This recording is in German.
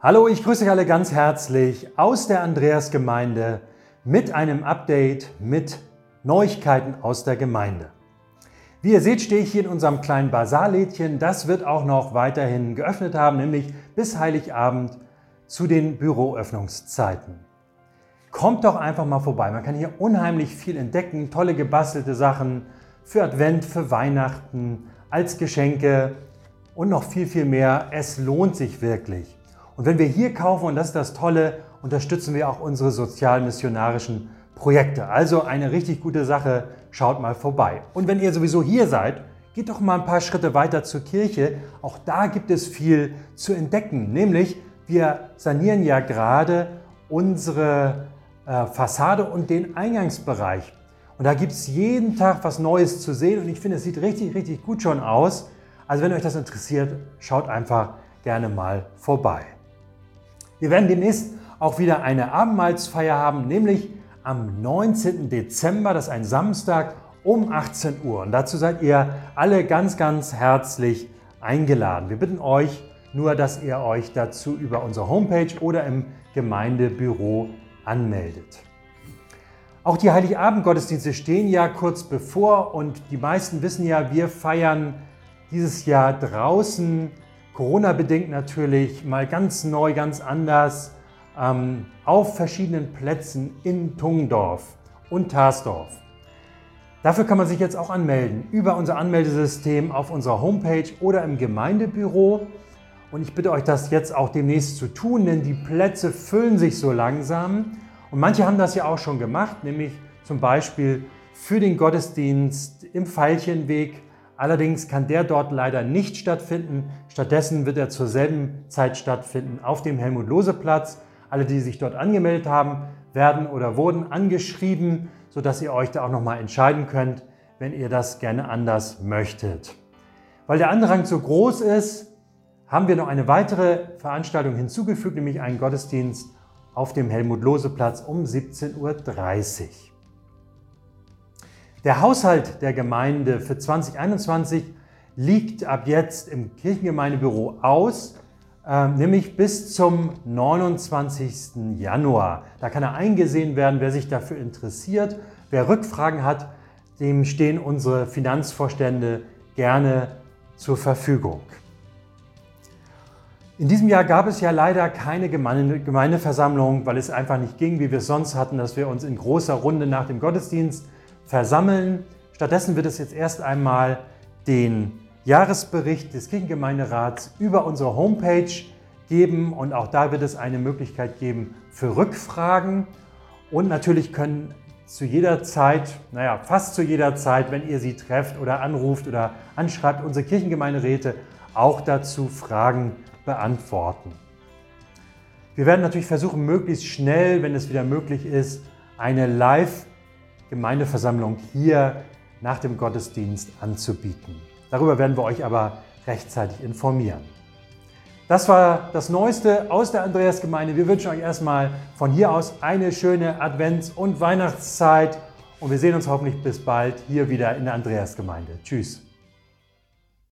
Hallo, ich grüße euch alle ganz herzlich aus der Andreasgemeinde mit einem Update mit Neuigkeiten aus der Gemeinde. Wie ihr seht, stehe ich hier in unserem kleinen Basarlädchen. Das wird auch noch weiterhin geöffnet haben, nämlich bis Heiligabend zu den Büroöffnungszeiten. Kommt doch einfach mal vorbei. Man kann hier unheimlich viel entdecken, tolle gebastelte Sachen für Advent, für Weihnachten, als Geschenke und noch viel, viel mehr. Es lohnt sich wirklich. Und wenn wir hier kaufen, und das ist das Tolle, unterstützen wir auch unsere sozialmissionarischen Projekte. Also eine richtig gute Sache, schaut mal vorbei. Und wenn ihr sowieso hier seid, geht doch mal ein paar Schritte weiter zur Kirche. Auch da gibt es viel zu entdecken. Nämlich, wir sanieren ja gerade unsere äh, Fassade und den Eingangsbereich. Und da gibt es jeden Tag was Neues zu sehen und ich finde, es sieht richtig, richtig gut schon aus. Also wenn euch das interessiert, schaut einfach gerne mal vorbei. Wir werden demnächst auch wieder eine Abendmahlsfeier haben, nämlich am 19. Dezember, das ist ein Samstag um 18 Uhr. Und dazu seid ihr alle ganz, ganz herzlich eingeladen. Wir bitten euch nur, dass ihr euch dazu über unsere Homepage oder im Gemeindebüro anmeldet. Auch die Heiligabend-Gottesdienste stehen ja kurz bevor und die meisten wissen ja, wir feiern dieses Jahr draußen Corona-bedingt natürlich mal ganz neu, ganz anders ähm, auf verschiedenen Plätzen in Tungdorf und Tarsdorf. Dafür kann man sich jetzt auch anmelden über unser Anmeldesystem auf unserer Homepage oder im Gemeindebüro. Und ich bitte euch, das jetzt auch demnächst zu tun, denn die Plätze füllen sich so langsam. Und manche haben das ja auch schon gemacht, nämlich zum Beispiel für den Gottesdienst im Veilchenweg Allerdings kann der dort leider nicht stattfinden. Stattdessen wird er zur selben Zeit stattfinden auf dem Helmut-Lohse-Platz. Alle, die sich dort angemeldet haben, werden oder wurden angeschrieben, sodass ihr euch da auch nochmal entscheiden könnt, wenn ihr das gerne anders möchtet. Weil der Andrang so groß ist, haben wir noch eine weitere Veranstaltung hinzugefügt, nämlich einen Gottesdienst auf dem Helmut-Lohse-Platz um 17.30 Uhr. Der Haushalt der Gemeinde für 2021 liegt ab jetzt im Kirchengemeindebüro aus, äh, nämlich bis zum 29. Januar. Da kann er eingesehen werden, wer sich dafür interessiert. Wer Rückfragen hat, dem stehen unsere Finanzvorstände gerne zur Verfügung. In diesem Jahr gab es ja leider keine Gemeinde, Gemeindeversammlung, weil es einfach nicht ging, wie wir es sonst hatten, dass wir uns in großer Runde nach dem Gottesdienst versammeln. Stattdessen wird es jetzt erst einmal den Jahresbericht des Kirchengemeinderats über unsere Homepage geben und auch da wird es eine Möglichkeit geben für Rückfragen und natürlich können zu jeder Zeit, naja, fast zu jeder Zeit, wenn ihr sie trefft oder anruft oder anschreibt, unsere Kirchengemeinderäte auch dazu Fragen beantworten. Wir werden natürlich versuchen, möglichst schnell, wenn es wieder möglich ist, eine Live- Gemeindeversammlung hier nach dem Gottesdienst anzubieten. Darüber werden wir euch aber rechtzeitig informieren. Das war das Neueste aus der Andreasgemeinde. Wir wünschen euch erstmal von hier aus eine schöne Advents- und Weihnachtszeit und wir sehen uns hoffentlich bis bald hier wieder in der Andreasgemeinde. Tschüss.